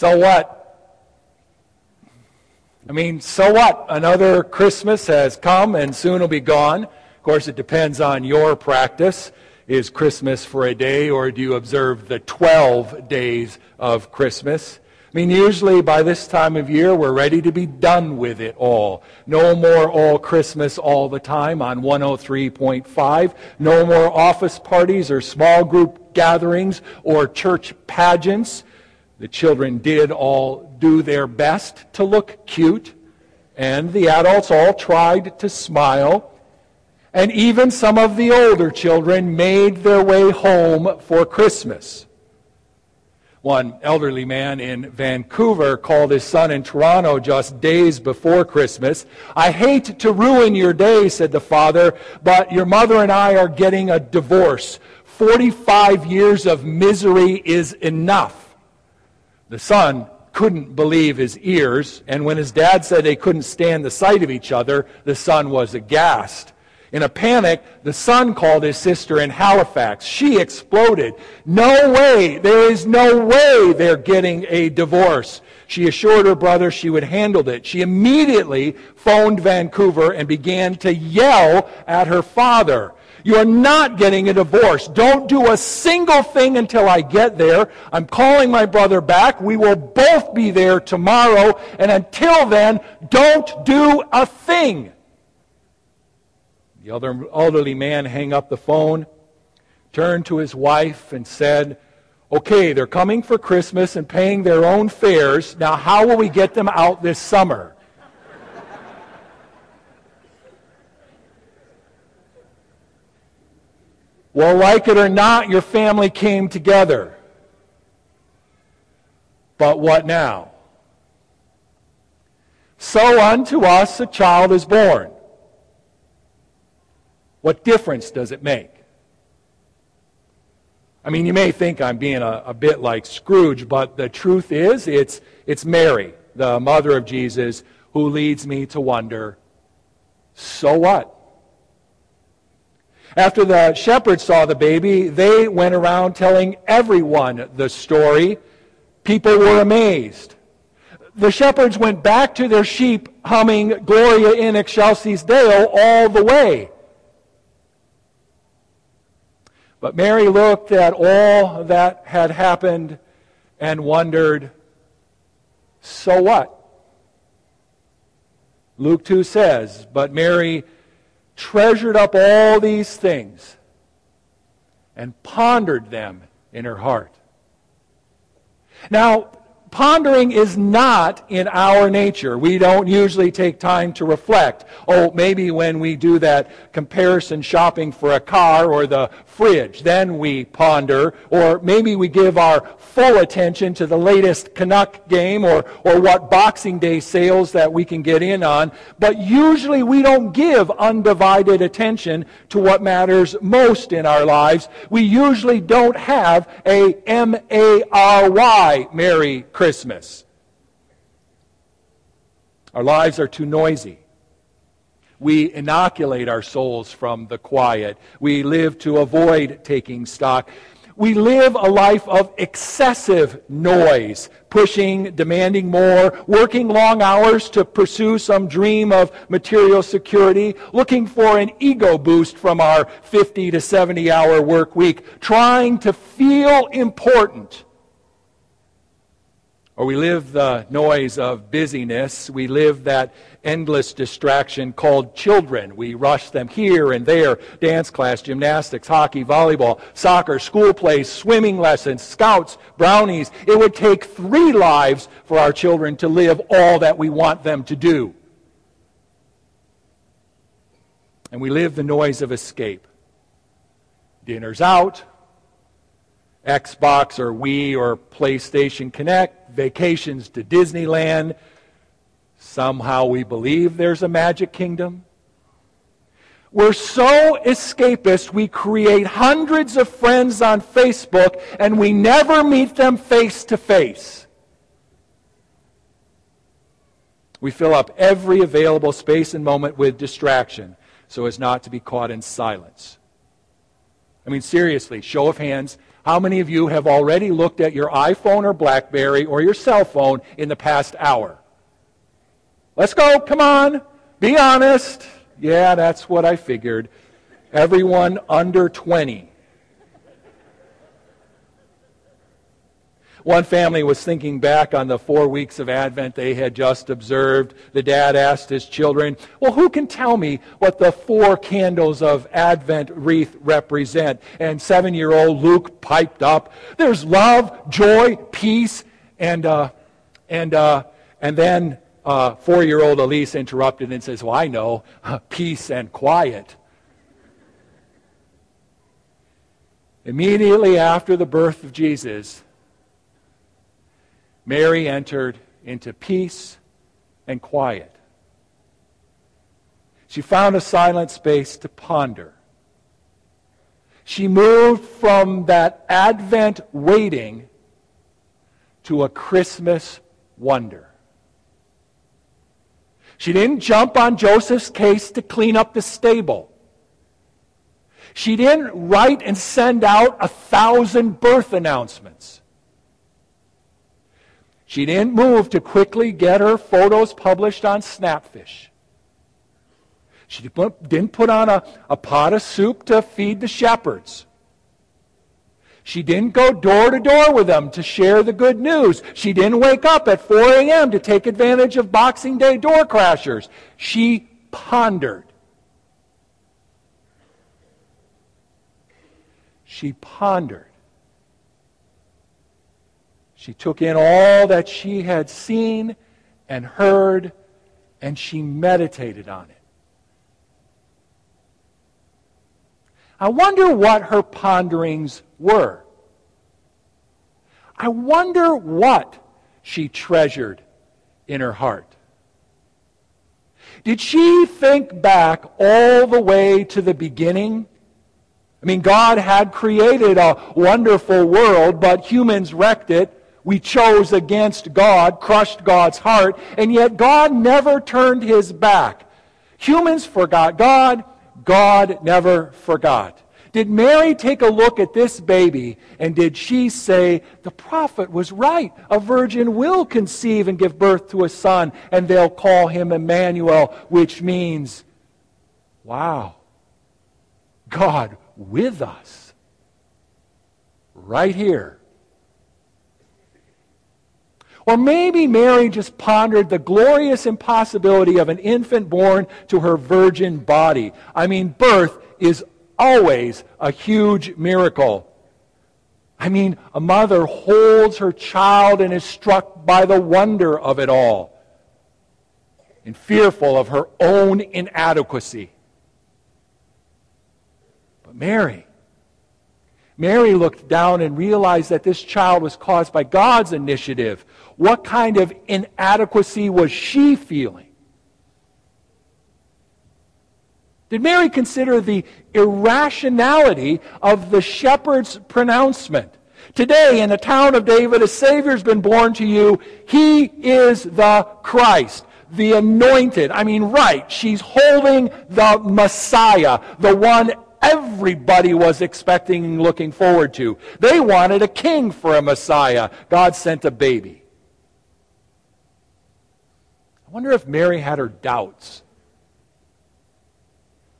So what? I mean, so what? Another Christmas has come and soon will be gone. Of course, it depends on your practice. Is Christmas for a day, or do you observe the 12 days of Christmas? I mean, usually by this time of year, we're ready to be done with it all. No more all Christmas all the time on 103.5. No more office parties or small group gatherings or church pageants. The children did all do their best to look cute, and the adults all tried to smile. And even some of the older children made their way home for Christmas. One elderly man in Vancouver called his son in Toronto just days before Christmas. I hate to ruin your day, said the father, but your mother and I are getting a divorce. 45 years of misery is enough. The son couldn't believe his ears, and when his dad said they couldn't stand the sight of each other, the son was aghast. In a panic, the son called his sister in Halifax. She exploded. No way, there is no way they're getting a divorce. She assured her brother she would handle it. She immediately phoned Vancouver and began to yell at her father. You are not getting a divorce. Don't do a single thing until I get there. I'm calling my brother back. We will both be there tomorrow. And until then, don't do a thing. The other elderly man hung up the phone, turned to his wife, and said, Okay, they're coming for Christmas and paying their own fares. Now, how will we get them out this summer? Well, like it or not, your family came together. But what now? So unto us a child is born. What difference does it make? I mean, you may think I'm being a, a, bit like Scrooge, but the truth is, it's, it's Mary, the mother of Jesus, who leads me to wonder so what? After the shepherds saw the baby, they went around telling everyone the story. People were amazed. The shepherds went back to their sheep humming Gloria in excelsis Deo all the way. But Mary looked at all that had happened and wondered, so what? Luke 2 says, But Mary treasured up all these things and pondered them in her heart. Now, pondering is not in our nature. We don't usually take time to reflect. Oh, maybe when we do that comparison shopping for a car or the fridge, then we ponder. Or maybe we give our full attention to the latest Canuck game or, or what Boxing Day sales that we can get in on. But usually we don't give undivided attention to what matters most in our lives. We usually don't have a M-A-R-Y Merry Christmas. Our lives are too noisy. We inoculate our souls from the quiet. We live to avoid taking stock. We live a life of excessive noise, pushing, demanding more, working long hours to pursue some dream of material security, looking for an ego boost from our 50 to 70 hour work week, trying to feel important or we live the noise of busyness. We live that endless distraction called children. We rush them here and there dance class, gymnastics, hockey, volleyball, soccer, school plays, swimming lessons, scouts, brownies. It would take three lives for our children to live all that we want them to do. And we live the noise of escape. Dinner's out, Xbox or Wii or PlayStation Kinect, vacations to Disneyland. Somehow we believe there's a magic kingdom. We're so escapist, we create hundreds of friends on Facebook and we never meet them face to face. We fill up every available space and moment with distraction so as not to be caught in silence. I mean, seriously, show of hands, How many of you have already looked at your iPhone or Blackberry or your cell phone in the past hour? Let's go, come on, be honest. Yeah, that's what I figured. Everyone under 20. One family was thinking back on the four weeks of Advent they had just observed. The dad asked his children, Well, who can tell me what the four candles of Advent wreath represent? And seven year old Luke piped up, There's love, joy, peace, and, uh, and, uh, and then uh, four year old Elise interrupted and says, Well, I know, peace and quiet. Immediately after the birth of Jesus, Mary entered into peace and quiet. She found a silent space to ponder. She moved from that Advent waiting to a Christmas wonder. She didn't jump on Joseph's case to clean up the stable. She didn't write and send out a thousand birth announcements. She didn't move to quickly get her photos published on Snapfish. She didn't put on a, a pot of soup to feed the shepherds. She didn't go door to door with them to share the good news. She didn't wake up at 4 a.m. to take advantage of Boxing Day door crashers. She pondered. She pondered. She took in all that she had seen and heard, and she meditated on it. I wonder what her ponderings were. I wonder what she treasured in her heart. Did she think back all the way to the beginning? I mean, God had created a wonderful world, but humans wrecked it. We chose against God, crushed God's heart, and yet God never turned his back. Humans forgot God, God never forgot. Did Mary take a look at this baby and did she say, The prophet was right. A virgin will conceive and give birth to a son, and they'll call him Emmanuel, which means, Wow, God with us. Right here or maybe Mary just pondered the glorious impossibility of an infant born to her virgin body. I mean, birth is always a huge miracle. I mean, a mother holds her child and is struck by the wonder of it all and fearful of her own inadequacy. But Mary, Mary looked down and realized that this child was caused by God's initiative. What kind of inadequacy was she feeling? Did Mary consider the irrationality of the shepherd's pronouncement? Today, in the town of David, a Savior has been born to you. He is the Christ, the anointed. I mean, right. She's holding the Messiah, the one everybody was expecting and looking forward to. They wanted a king for a Messiah. God sent a baby. I wonder if Mary had her doubts.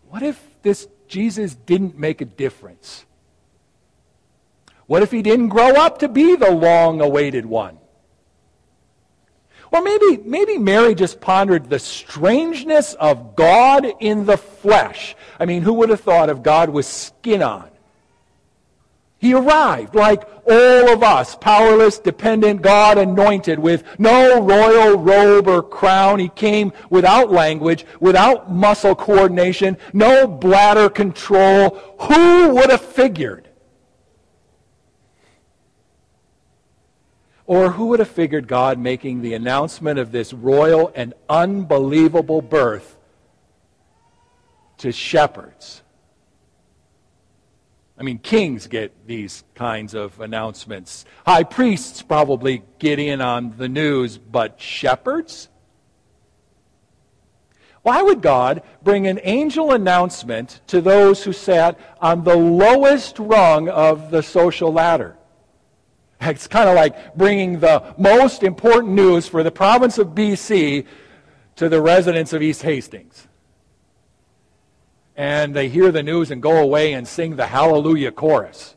What if this Jesus didn't make a difference? What if he didn't grow up to be the long awaited one? Or maybe, maybe Mary just pondered the strangeness of God in the flesh. I mean, who would have thought of God with skin on? He arrived like all of us, powerless, dependent, God anointed, with no royal robe or crown. He came without language, without muscle coordination, no bladder control. Who would have figured Or who would have figured God making the announcement of this royal and unbelievable birth to shepherds? I mean, kings get these kinds of announcements. High priests probably get in on the news, but shepherds? Why would God bring an angel announcement to those who sat on the lowest rung of the social ladder? It's kind of like bringing the most important news for the province of BC to the residents of East Hastings. And they hear the news and go away and sing the Hallelujah chorus.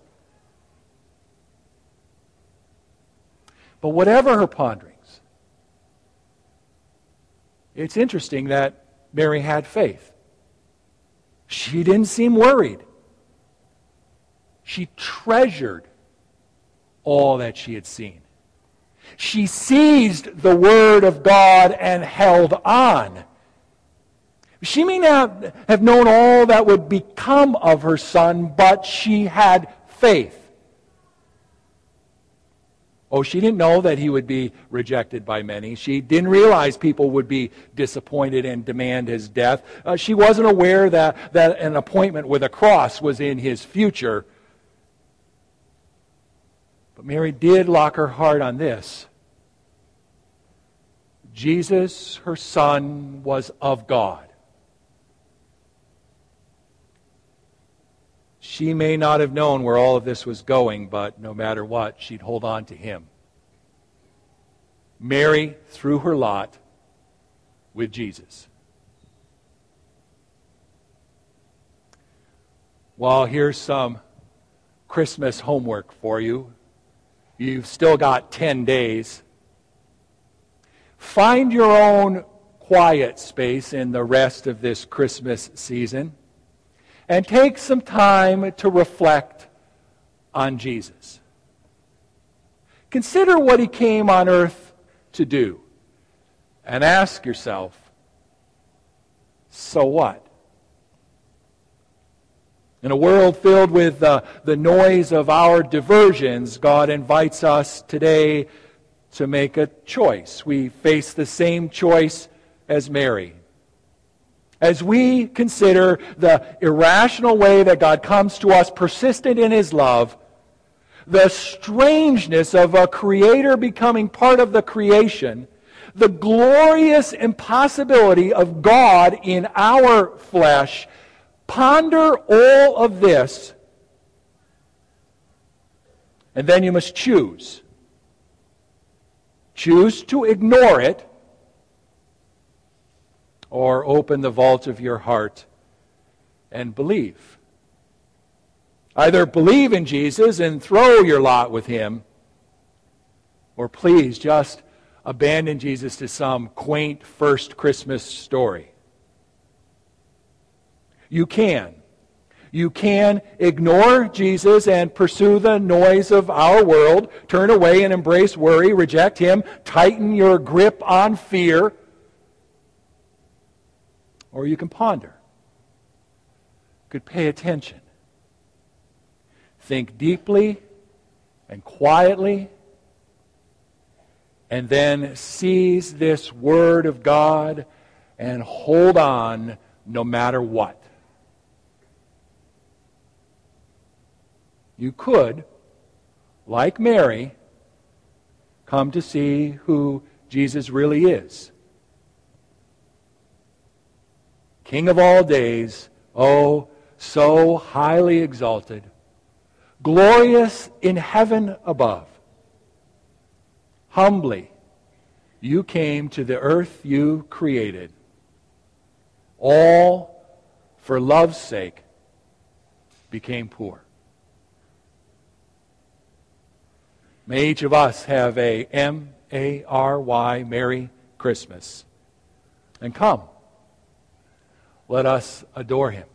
But whatever her ponderings, it's interesting that Mary had faith. She didn't seem worried. She treasured all that she had seen. She seized the Word of God and held on. She may not have known all that would become of her son, but she had faith. Oh, she didn't know that he would be rejected by many. She didn't realize people would be disappointed and demand his death. Uh, she wasn't aware that, that an appointment with a cross was in his future. But Mary did lock her heart on this Jesus, her son, was of God. She may not have known where all of this was going, but no matter what, she'd hold on to him. Mary threw her lot with Jesus. Well, here's some Christmas homework for you. You've still got 10 days. Find your own quiet space in the rest of this Christmas season and take some time to reflect on Jesus. Consider what he came on earth to do and ask yourself, so what? In a world filled with uh, the noise of our diversions, God invites us today to make a choice. We face the same choice as Mary as we consider the irrational way that God comes to us, persistent in his love, the strangeness of a creator becoming part of the creation, the glorious impossibility of God in our flesh, ponder all of this, and then you must choose. Choose to ignore it or open the vault of your heart and believe. Either believe in Jesus and throw your lot with him, or please just abandon Jesus to some quaint first Christmas story. You can. You can ignore Jesus and pursue the noise of our world, turn away and embrace worry, reject Him, tighten your grip on fear, or you can ponder. You Could pay attention. Think deeply and quietly, and then seize this Word of God and hold on no matter what. You could, like Mary, come to see who Jesus really is. King of all days, oh, so highly exalted, glorious in heaven above. Humbly, you came to the earth you created, all for love's sake became poor. May each of us have a M A R Y Merry Christmas. And come let us adore him.